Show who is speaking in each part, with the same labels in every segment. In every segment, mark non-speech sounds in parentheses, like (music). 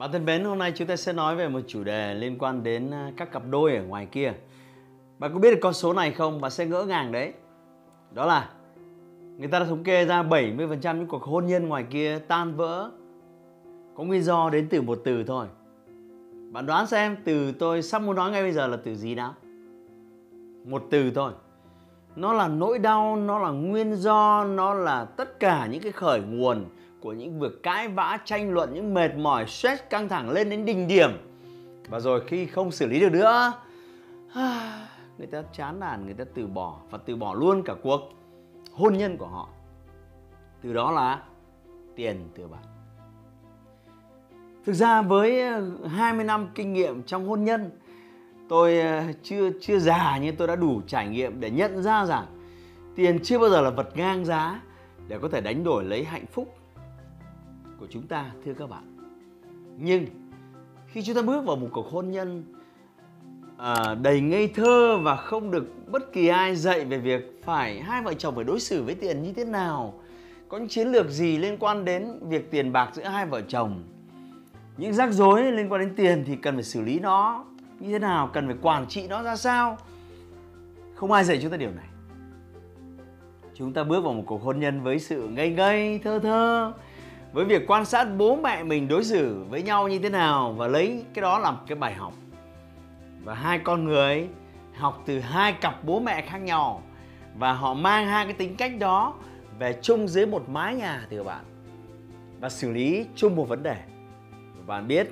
Speaker 1: Bạn thân mến, hôm nay chúng ta sẽ nói về một chủ đề liên quan đến à, các cặp đôi ở ngoài kia. Bạn có biết được con số này không? Bạn sẽ ngỡ ngàng đấy. Đó là người ta đã thống kê ra 70% những cuộc hôn nhân ngoài kia tan vỡ có nguyên do đến từ một từ thôi. Bạn đoán xem từ tôi sắp muốn nói ngay bây giờ là từ gì nào? Một từ thôi. Nó là nỗi đau, nó là nguyên do, nó là tất cả những cái khởi nguồn của những việc cãi vã, tranh luận, những mệt mỏi, stress căng thẳng lên đến đỉnh điểm. Và rồi khi không xử lý được nữa, (sighs) người ta chán nản, người ta từ bỏ và từ bỏ luôn cả cuộc hôn nhân của họ. Từ đó là tiền từ bạn thực ra với ờ, 20 năm kinh nghiệm trong hôn nhân, tôi ờ, chưa chưa già nhưng tôi đã đủ trải nghiệm để nhận ra rằng tiền chưa bao giờ là vật ngang giá để có thể đánh đổi lấy hạnh phúc của chúng ta thưa các bạn. Nhưng khi chúng ta bước vào một cuộc hôn nhân à, đầy ngây thơ và không được bất kỳ ai dạy về việc phải hai vợ chồng phải đối xử với tiền như thế nào có những chiến lược gì liên quan đến việc tiền bạc giữa hai vợ chồng? Những rắc rối liên quan đến tiền thì cần phải xử lý nó như thế nào? Cần phải quản trị nó ra sao? Không ai dạy chúng ta điều này. Chúng ta bước vào một cuộc hôn nhân với sự ngây ngây thơ thơ với việc quan sát bố mẹ mình đối xử với nhau như thế nào và lấy cái đó làm cái bài học. Và hai con người học từ hai cặp bố mẹ khác nhau và họ mang hai cái tính cách đó về chung dưới một mái nhà, thưa bạn, và xử lý chung một vấn đề. Và bạn biết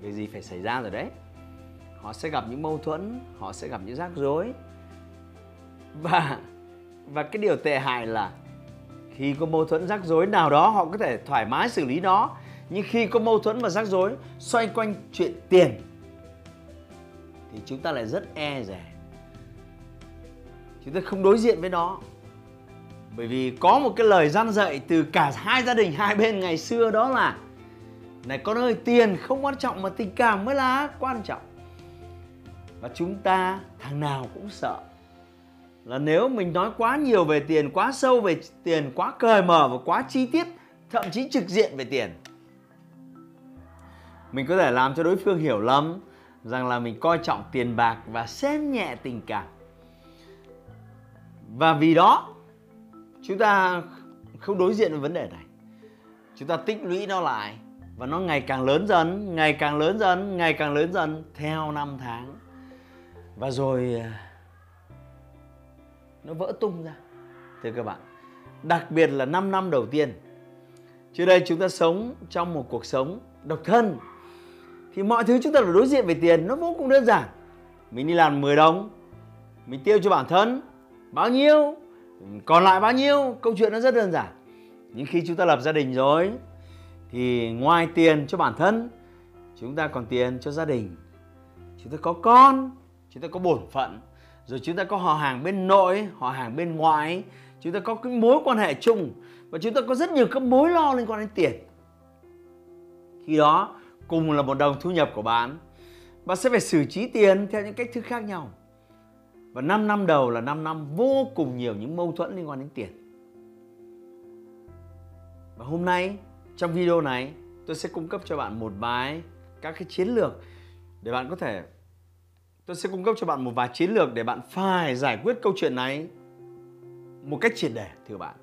Speaker 1: việc gì phải xảy ra rồi đấy. Họ sẽ gặp những mâu thuẫn, họ sẽ gặp những rắc rối. Và và cái điều tệ hại là khi có mâu thuẫn rắc rối nào đó, họ có thể thoải mái xử lý nó. Nhưng khi có mâu thuẫn và rắc rối xoay quanh chuyện tiền, thì chúng ta lại rất e rẻ chúng ta không đối diện với nó. Bởi vì có một cái lời gian dạy từ cả hai gia đình, hai bên ngày xưa đó là, này con ơi, tiền không quan trọng mà tình cảm mới là quan trọng. Và chúng ta thằng nào cũng sợ là nếu mình nói quá nhiều về tiền, quá sâu về tiền, quá cởi mở và quá chi tiết, thậm chí trực diện về tiền, mình có thể làm cho đối phương hiểu lầm rằng là mình coi trọng tiền bạc và xem nhẹ tình cảm. Và vì đó, chúng ta không đối diện với vấn đề này. Chúng ta tích lũy nó lại và nó ngày càng lớn dần, ngày càng lớn dần, ngày càng lớn dần theo năm tháng. Và rồi à, nó vỡ tung ra. Thưa các bạn, đặc biệt là 5 năm đầu tiên, trước đây chúng ta sống trong một cuộc sống độc thân, thì mọi thứ chúng ta phải đối diện về tiền, nó vô cùng đơn giản. Mình đi làm 10 đồng, mình tiêu cho bản thân bao nhiêu, còn lại bao nhiêu, câu chuyện nó rất đơn giản. Nhưng khi chúng ta lập gia đình rồi, thì ngoài tiền cho bản thân, chúng ta còn tiền cho gia đình. Chúng ta có con, chúng ta có bổn phận rồi chúng ta có họ hàng bên nội, họ hàng bên ngoài. Chúng ta có cái mối quan hệ chung. Và chúng ta có rất nhiều các mối lo liên quan đến tiền. Khi đó, cùng là một đồng thu nhập của bạn. Bạn sẽ phải xử trí tiền theo những cách thức khác nhau. Và 5 năm đầu là 5 năm vô cùng nhiều những mâu thuẫn liên quan đến tiền. Và hôm nay, trong video này, tôi sẽ cung cấp cho bạn một vài các cái chiến lược để bạn có thể tôi sẽ cung cấp cho bạn một vài chiến lược để bạn phải giải quyết câu chuyện này một cách triệt để, thưa bạn.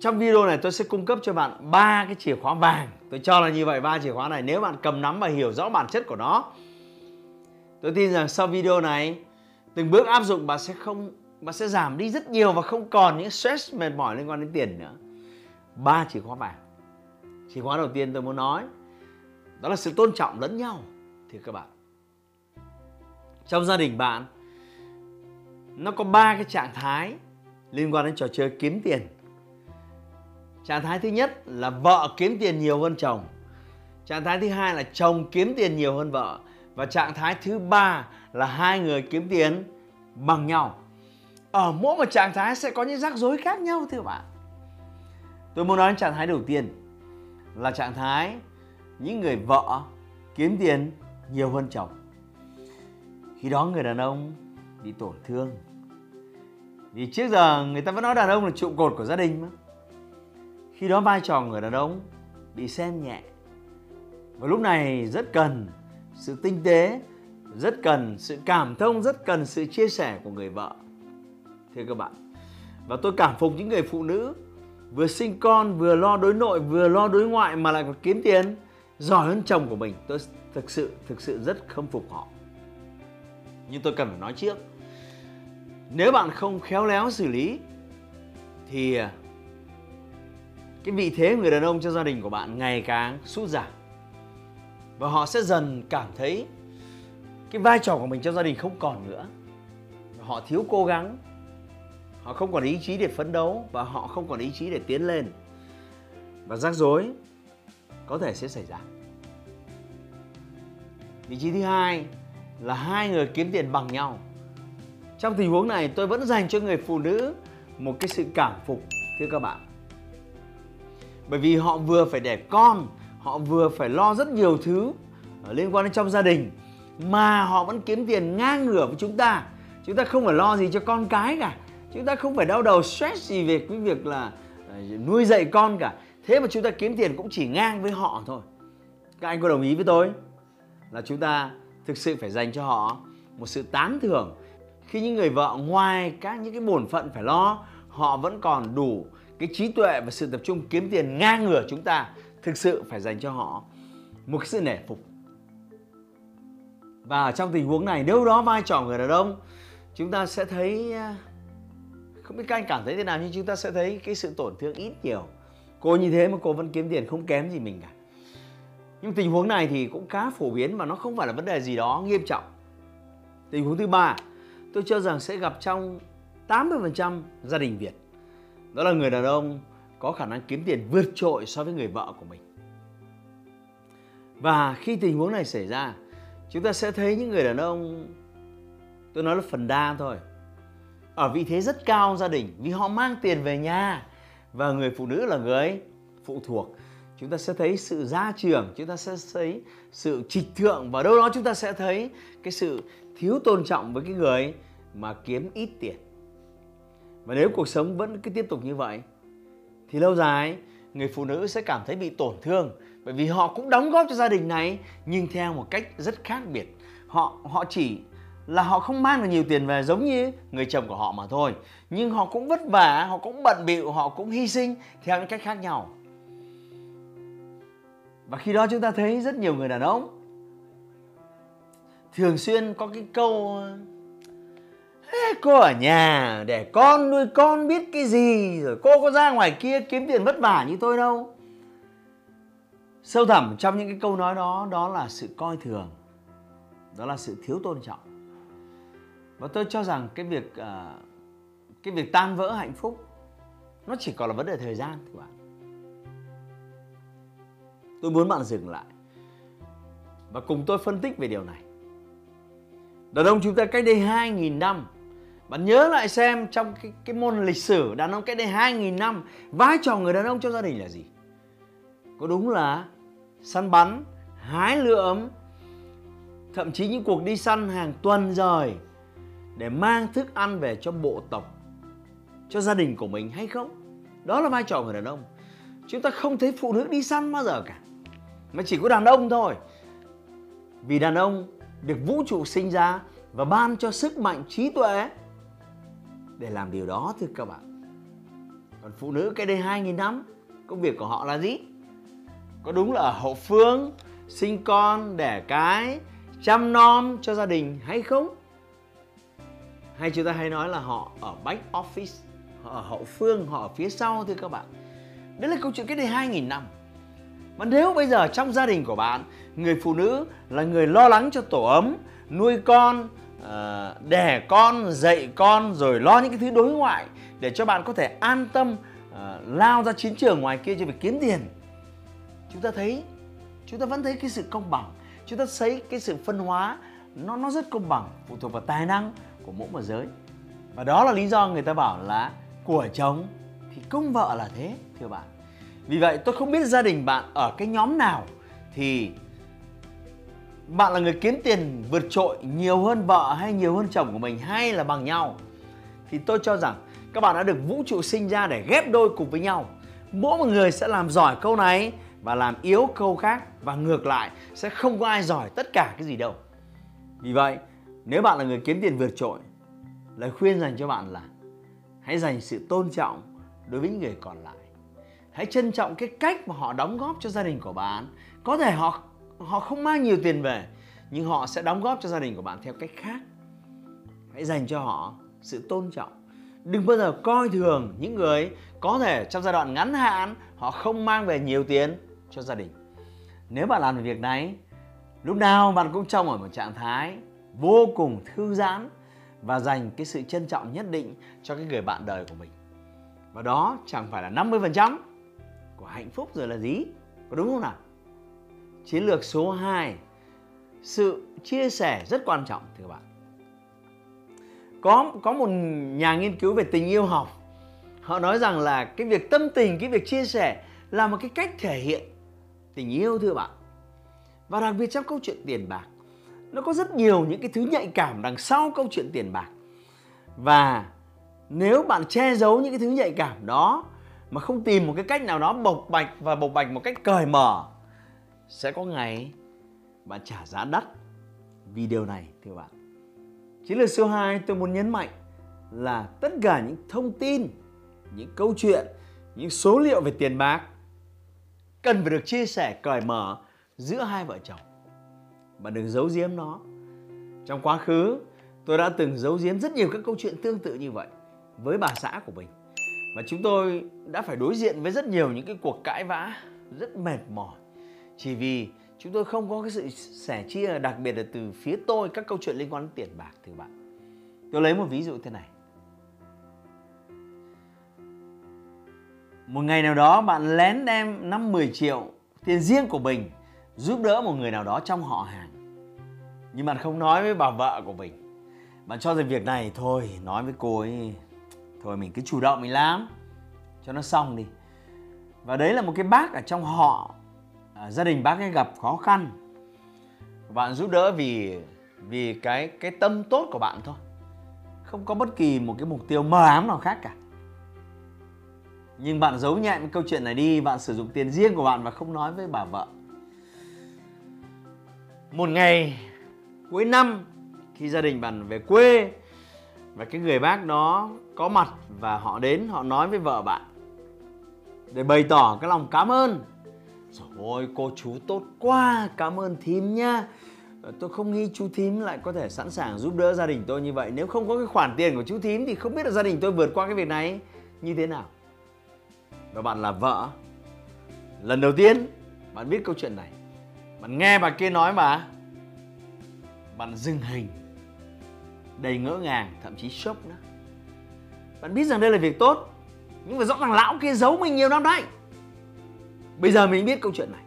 Speaker 1: Trong video này tôi sẽ cung cấp cho bạn ba cái chìa khóa vàng. Tôi cho là như vậy, ba chìa khóa này nếu bạn cầm nắm và hiểu rõ bản chất của nó, tôi tin rằng sau video này, từng bước áp dụng bạn sẽ không, bạn sẽ giảm đi rất nhiều và không còn những stress mệt mỏi liên quan đến tiền nữa. Ba chìa khóa vàng. Chìa khóa đầu tiên tôi muốn nói, đó là sự tôn trọng lẫn nhau, thưa các bạn trong gia đình bạn, nó có ba cái trạng thái liên quan đến trò chơi kiếm tiền. Trạng thái thứ nhất là vợ kiếm tiền nhiều hơn chồng. Trạng thái thứ hai là chồng kiếm tiền nhiều hơn vợ. Và trạng thái thứ ba là hai người kiếm tiền bằng nhau. Ở mỗi một trạng thái sẽ có những rắc rối khác nhau, thưa bạn. Tôi muốn nói đến trạng thái đầu tiên là trạng thái những người vợ kiếm tiền nhiều hơn chồng khi đó người đàn ông bị tổn thương. Vì trước giờ người ta vẫn nói đàn ông là trụ cột của gia đình mà. Khi đó vai trò người đàn ông bị xem nhẹ. Và lúc này rất cần sự tinh tế, rất cần sự cảm thông, rất cần sự chia sẻ của người vợ. Thưa các bạn, và tôi cảm phục những người phụ nữ vừa sinh con, vừa lo đối nội, vừa lo đối ngoại mà lại còn kiếm tiền, giỏi hơn chồng của mình. Tôi thực sự thực sự rất khâm phục họ nhưng tôi cần phải nói trước. Nếu bạn không khéo léo xử lý, thì à, cái vị thế người đàn ông trong gia đình của bạn ngày càng sút giảm. Và họ sẽ dần cảm thấy cái vai trò của mình trong gia đình không còn nữa. Họ thiếu cố gắng, họ không còn ý chí để phấn đấu và họ không còn ý chí để tiến lên. Và rắc rối có thể sẽ xảy ra. Vị trí thứ hai là hai người kiếm tiền bằng nhau. Trong tình huống này, tôi vẫn dành cho người phụ nữ một cái sự cảm phục, thưa các bạn. Bởi vì họ vừa phải đẻ con, họ vừa phải lo rất nhiều thứ ờ, liên quan đến trong gia đình, mà họ vẫn kiếm tiền ngang ngửa với chúng ta. Chúng ta không phải lo gì cho con cái cả, chúng ta không phải đau đầu stress gì về cái việc là ờ, nuôi dạy con cả. Thế mà chúng ta kiếm tiền cũng chỉ ngang với họ thôi. Các anh có đồng ý với tôi là chúng ta thực sự phải dành cho họ một sự tán thưởng. Khi những người vợ ngoài các những cái bổn phận phải lo, họ vẫn còn đủ cái trí tuệ và sự tập trung kiếm tiền ngang ngửa chúng ta, thực sự phải dành cho họ một cái sự nể phục. Và trong tình huống này, nếu đó vai trò người đàn ông, chúng ta sẽ thấy à, không biết các anh cảm thấy thế nào, nhưng chúng ta sẽ thấy cái sự tổn thương ít nhiều. Cô như thế mà cô vẫn kiếm tiền không kém gì mình cả nhưng tình huống này thì cũng khá phổ biến và nó không phải là vấn đề gì đó nghiêm trọng. Tình huống thứ ba, tôi cho rằng sẽ gặp trong 80% gia đình Việt. Đó là người đàn ông có khả năng kiếm tiền vượt trội so với người vợ của mình. Và khi tình huống này xảy ra, chúng ta sẽ thấy những người đàn ông, tôi nói là phần đa thôi, ở vị thế rất cao gia đình vì họ mang tiền về nhà và người phụ nữ là người phụ thuộc chúng ta sẽ thấy sự gia trưởng, chúng ta sẽ thấy sự trịch thượng và đâu đó chúng ta sẽ thấy cái sự thiếu tôn trọng với cái người mà kiếm ít tiền. Và nếu cuộc sống vẫn cứ tiếp tục như vậy, thì lâu dài người phụ nữ sẽ cảm thấy bị tổn thương, bởi vì họ cũng đóng góp cho gia đình này, nhưng theo một cách rất khác biệt. Họ họ chỉ là họ không mang được nhiều tiền về giống như người chồng của họ mà thôi. Nhưng họ cũng vất vả, họ cũng bận bịu, họ cũng hy sinh theo những cách khác nhau và khi đó chúng ta thấy rất nhiều người đàn ông thường xuyên có cái câu cô ở nhà để con nuôi con biết cái gì rồi cô có ra ngoài kia kiếm tiền vất vả như tôi đâu. Sâu thẳm trong những cái câu nói đó đó là sự coi thường đó là sự thiếu tôn trọng. Và tôi cho rằng cái việc uh, cái việc tan vỡ hạnh phúc nó chỉ còn là vấn đề thời gian thôi bạn tôi muốn bạn dừng lại. Và cùng tôi phân tích về điều này. Đàn ông chúng ta cách đây 2.000 năm. Bạn nhớ lại xem trong cái, cái môn lịch sử đàn ông cách đây 2.000 năm vai trò người đàn ông trong gia đình là gì? Có đúng là săn bắn hái lượm thậm chí những cuộc đi săn hàng tuần rồi để mang thức ăn về cho bộ tộc cho gia đình của mình hay không? Đó là vai trò người đàn ông. Chúng ta không thấy phụ nữ đi săn bao giờ cả mà chỉ có đàn ông thôi. Vì đàn ông được vũ trụ sinh ra và ban cho sức mạnh trí tuệ để làm điều đó, thưa các bạn. Còn phụ nữ cái đây 2.000 năm, công việc của họ là gì? Có đúng là ở hậu phương, sinh con, đẻ cái, chăm nom cho gia đình hay không? Hay chúng ta hay nói là họ ở back office, họ ở hậu phương, họ ở phía sau, thưa các bạn. Đấy là câu chuyện cái đây 2.000 năm mà nếu bây giờ trong gia đình của bạn, người phụ nữ là người lo lắng cho tổ ấm, nuôi con ờ, đẻ con, dạy con, rồi lo những cái thứ đối ngoại để cho bạn có thể an tâm ờ, lao ra chiến trường ngoài kia cho việc kiếm tiền, chúng ta thấy, chúng ta vẫn thấy cái sự công bằng. Chúng ta thấy cái sự phân hóa, nó nó rất công bằng, phụ thuộc vào tài năng của mỗi một giới. Và đó là lý do người ta bảo là của chồng thì công vợ là thế thưa bạn vì vậy tôi không biết gia đình bạn ở cái nhóm nào thì bạn là người kiếm tiền vượt trội nhiều hơn vợ hay nhiều hơn chồng của mình hay là bằng nhau. Thì tôi cho rằng các bạn đã được vũ trụ sinh ra để ghép đôi cùng với nhau. Mỗi một người sẽ làm giỏi câu này và làm yếu câu khác và ngược lại sẽ không có ai giỏi tất cả cái gì đâu. Vì vậy, nếu bạn là người kiếm tiền vượt trội, lời khuyên dành cho bạn là hãy dành sự tôn trọng đối với những người còn lại hãy trân trọng cái cách mà họ đóng góp cho gia đình của bạn. Có thể họ họ không mang nhiều tiền về, nhưng họ sẽ đóng góp cho gia đình của bạn theo cách khác. Hãy dành cho họ sự tôn trọng. Đừng bao giờ coi thường những người có thể trong giai đoạn ngắn hạn họ không mang về nhiều tiền cho gia đình. Nếu bạn làm được việc này, lúc nào bạn cũng trong ở một trạng thái vô cùng thư giãn và dành cái sự trân trọng nhất định cho cái người bạn đời của mình. Và đó chẳng phải là 50% của hạnh phúc rồi là gì? Có đúng không nào? Chiến lược số 2 sự chia sẻ rất quan trọng, thưa bạn. Có có một nhà nghiên cứu về tình yêu học, họ nói rằng là cái việc tâm tình, cái việc chia sẻ là một cái cách thể hiện tình yêu, thưa bạn. Và đặc biệt trong câu chuyện tiền bạc, nó có rất nhiều những cái thứ nhạy cảm đằng sau câu chuyện tiền bạc. Và nếu bạn che giấu những cái thứ nhạy cảm đó mà không tìm một cái cách nào đó bộc bạch và bộc bạch một cách cởi mở, sẽ có ngày bạn trả giá đắt vì điều này, thưa bạn. Chiến lược số 2 tôi muốn nhấn mạnh là tất cả những thông tin, những câu chuyện, những số liệu về tiền bạc cần phải được chia sẻ cởi mở giữa hai vợ chồng Bạn đừng giấu giếm nó. Trong quá khứ, tôi đã từng giấu giếm rất nhiều các câu chuyện tương tự như vậy với bà xã của mình và chúng tôi đã phải đối diện với rất nhiều những cái cuộc cãi vã, rất mệt mỏi. Chỉ vì chúng tôi không có cái sự sẻ chia đặc biệt là từ phía tôi các câu chuyện liên quan đến tiền bạc, thưa bạn. Tôi lấy một ví dụ thế này. Một ngày nào đó bạn lén đem 5 10 triệu tiền riêng của mình giúp đỡ một người nào đó trong họ hàng. Nhưng bạn không nói với bà vợ của mình. Bạn cho rằng việc này, thôi, nói với cô ấy thôi mình cứ chủ động mình làm. Cho nó xong đi. Và đấy là một cái bác ở trong họ à, gia đình bác ấy gặp khó khăn. Bạn giúp đỡ vì vì cái cái tâm tốt của bạn thôi. Không có bất kỳ một cái mục tiêu mờ ám nào khác cả. Nhưng bạn giấu nhẹm câu chuyện này đi bạn sử dụng tiền riêng của bạn và không nói với bà vợ. Một ngày cuối năm khi gia đình bạn về quê và cái người bác đó có mặt và họ đến, họ nói với vợ bạn để bày tỏ cái lòng cảm ơn. Rồi ôi, cô chú tốt quá, cảm ơn thím nha ờ, tôi không nghĩ chú thím lại có thể sẵn sàng giúp đỡ gia đình tôi như vậy. Nếu không có cái khoản tiền của chú thím thì không biết là gia đình tôi vượt qua cái việc này như thế nào. Và bạn là vợ. Lần đầu tiên bạn biết câu chuyện này. Bạn nghe bà kia nói mà. Bạn dừng hình đầy ngỡ ngàng, thậm chí sốc nữa. Bạn biết rằng đây là việc tốt, nhưng mà rõ ràng lão kia giấu mình nhiều năm đấy. Bây giờ mình biết câu chuyện này.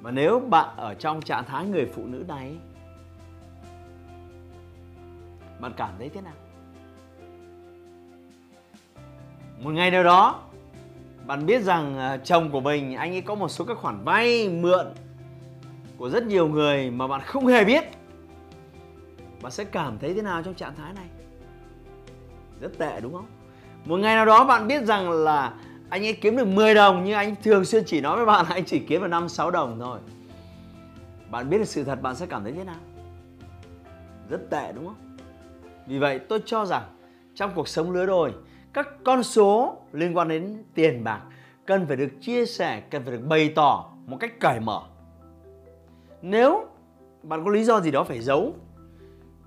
Speaker 1: Và nếu bạn ở trong trạng thái người phụ nữ này, bạn cảm thấy thế nào? Một ngày nào đó, bạn biết rằng à, chồng của mình, anh ấy có một số các khoản vay mượn của rất nhiều người mà bạn không hề biết bạn sẽ cảm thấy thế nào trong trạng thái này rất tệ đúng không một ngày nào đó bạn biết rằng là anh ấy kiếm được 10 đồng nhưng anh thường xuyên chỉ nói với bạn là anh chỉ kiếm được 5 6 đồng thôi. Bạn biết được sự thật bạn sẽ cảm thấy thế nào? Rất tệ đúng không? Vì vậy tôi cho rằng trong cuộc sống lứa đôi các con số liên quan đến tiền bạc cần phải được chia sẻ, cần phải được bày tỏ một cách cởi mở. Nếu bạn có lý do gì đó phải giấu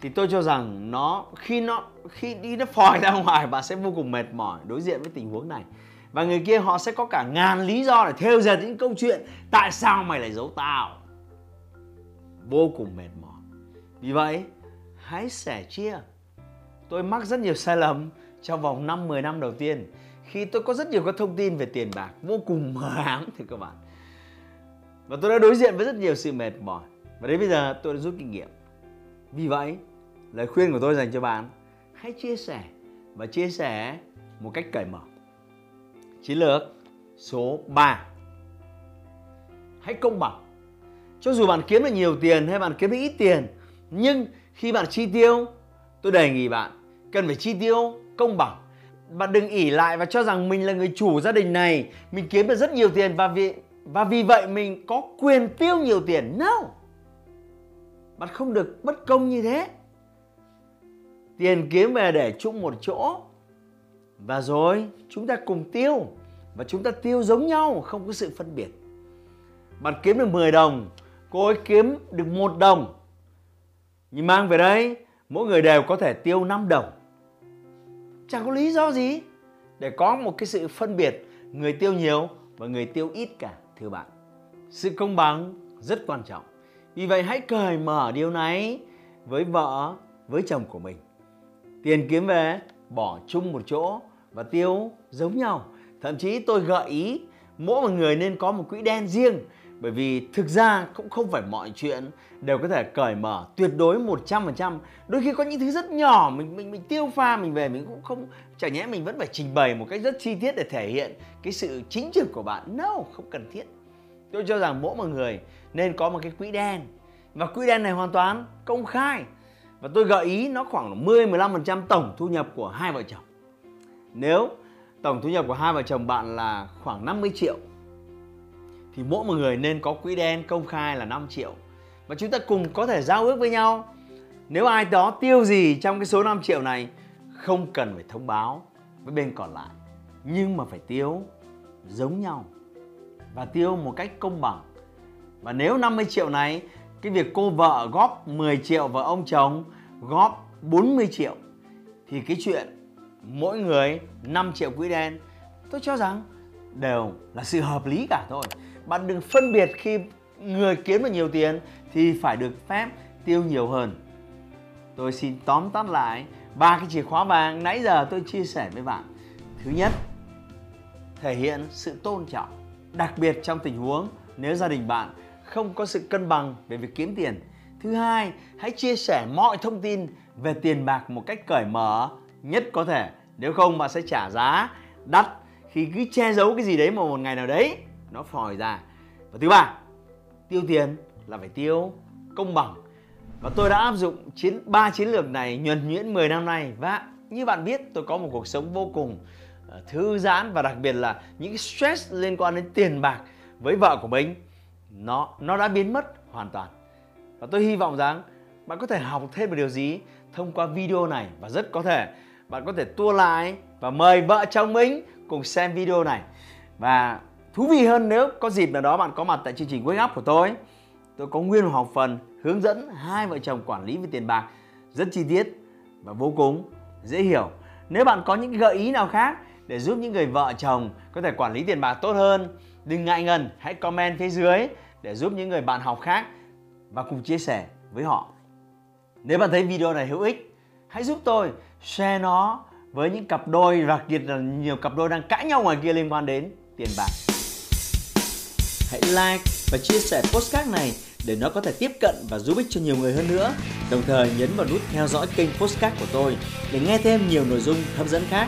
Speaker 1: thì tôi cho rằng nó, khi nó, khi đi nó phòi ra (laughs) ngoài bạn sẽ vô cùng mệt mỏi đối diện với tình huống này. Và người kia họ sẽ có cả ngàn lý do để theo dệt những câu chuyện tại sao mày lại giấu tao. Vô cùng mệt mỏi. Vì vậy, hãy sẻ chia. Tôi mắc rất nhiều sai lầm trong vòng 5 10 năm đầu tiên. Khi tôi có rất nhiều các thông tin về tiền bạc, vô cùng (laughs) mờ ám, thưa các bạn. Và tôi đã đối diện với rất nhiều sự mệt mỏi. Và đến bây giờ, tôi đã rút kinh nghiệm vì vậy, lời khuyên của tôi dành cho bạn, hãy chia sẻ và chia sẻ một cách cởi mở. Chiến lược số 3 hãy công bằng. Cho dù bạn kiếm được nhiều tiền hay bạn kiếm được ít tiền, nhưng khi bạn chi tiêu, tôi đề nghị bạn cần phải chi tiêu công bằng. Bạn đừng ỉ lại và cho rằng mình là người chủ gia đình này, mình kiếm được rất nhiều tiền và vì và vì vậy mình có quyền tiêu nhiều tiền. No! Bạn không được bất công như thế. Tiền kiếm về để chung một chỗ. Và rồi, chúng ta cùng tiêu. Và chúng ta tiêu giống nhau, không có sự phân biệt. Bạn kiếm được 10 đồng, cô ấy kiếm được một đồng. Nhưng mang về đây, mỗi người đều có thể tiêu 5 đồng. Chẳng có lý do gì. Để có một cái sự phân biệt, người tiêu nhiều và người tiêu ít cả, thưa bạn. Sự công bằng rất quan trọng vì vậy hãy cởi mở điều này với vợ với chồng của mình tiền kiếm về bỏ chung một chỗ và tiêu giống nhau thậm chí tôi gợi ý mỗi một người nên có một quỹ đen riêng bởi vì thực ra cũng không phải mọi chuyện đều có thể cởi mở tuyệt đối 100%. Đôi khi có những thứ rất nhỏ mình mình mình tiêu pha mình về mình cũng không chả nhẽ mình vẫn phải trình bày một cách rất chi tiết để thể hiện cái sự chính trực của bạn. No, không cần thiết. Tôi cho rằng mỗi một người nên có một cái quỹ đen. Và quỹ đen này hoàn toàn công khai. Và tôi gợi ý nó khoảng 10-15% tổng thu nhập của hai vợ chồng. Nếu tổng thu nhập của hai vợ chồng bạn là khoảng 50 triệu, thì mỗi một người nên có quỹ đen công khai là 5 triệu. Và chúng ta cùng có thể giao ước với nhau. Nếu ai đó tiêu gì trong cái số 5 triệu này, không cần phải thông báo với bên còn lại. Nhưng mà phải tiêu giống nhau và tiêu một cách công bằng. Và nếu 50 triệu này, cái việc cô vợ góp 10 triệu và ông chồng, góp 40 triệu, thì cái chuyện mỗi người 5 triệu quỹ đen, tôi cho rằng đều là sự hợp lý cả thôi. Bạn đừng phân biệt khi người kiếm được nhiều tiền thì phải được phép tiêu nhiều hơn. Tôi xin tóm tắt lại ba cái chìa khóa vàng nãy giờ tôi chia sẻ với bạn. Thứ nhất, thể hiện sự tôn trọng đặc biệt trong tình huống nếu gia đình bạn không có sự cân bằng về việc kiếm tiền. Thứ hai, hãy chia sẻ mọi thông tin về tiền bạc một cách cởi mở, nhất có thể. Nếu không, bạn sẽ trả giá đắt khi cứ che giấu cái gì đấy mà một ngày nào đấy nó phòi ra. Và thứ ba, tiêu tiền là phải tiêu công bằng. Và tôi đã áp dụng chiến, ba chiến lược này nhuần nhuyễn 10 năm nay. Và như bạn biết, tôi có một cuộc sống vô cùng Ờ, thư giãn và đặc biệt là những cái stress liên quan đến tiền bạc với vợ của mình, nó nó đã biến mất hoàn toàn. Và tôi hy vọng rằng bạn có thể học thêm một điều gì thông qua video này và rất có thể bạn có thể tua lại và mời vợ chồng mình cùng xem video này. Và thú vị hơn nếu có dịp nào đó bạn có mặt tại chương trình Wake Up của tôi tôi có nguyên một học phần hướng dẫn hai vợ chồng quản lý về tiền bạc rất chi tiết và vô cùng dễ hiểu. Nếu bạn có những gợi ý nào khác để giúp những người vợ chồng có thể quản lý tiền bạc tốt hơn đừng ngại ngần, hãy comment phía dưới để giúp những người bạn học khác và cùng chia sẻ với họ nếu bạn thấy video này hữu ích, hãy giúp tôi share nó với những cặp đôi, đặc biệt là nhiều cặp đôi đang cãi nhau ngoài kia liên quan đến tiền bạc hãy like và chia sẻ postcard này để nó có thể tiếp cận và giúp ích cho nhiều người hơn nữa. Đồng thời nhấn vào nút theo dõi kênh postcard của tôi để nghe thêm nhiều nội dung hấp dẫn khác.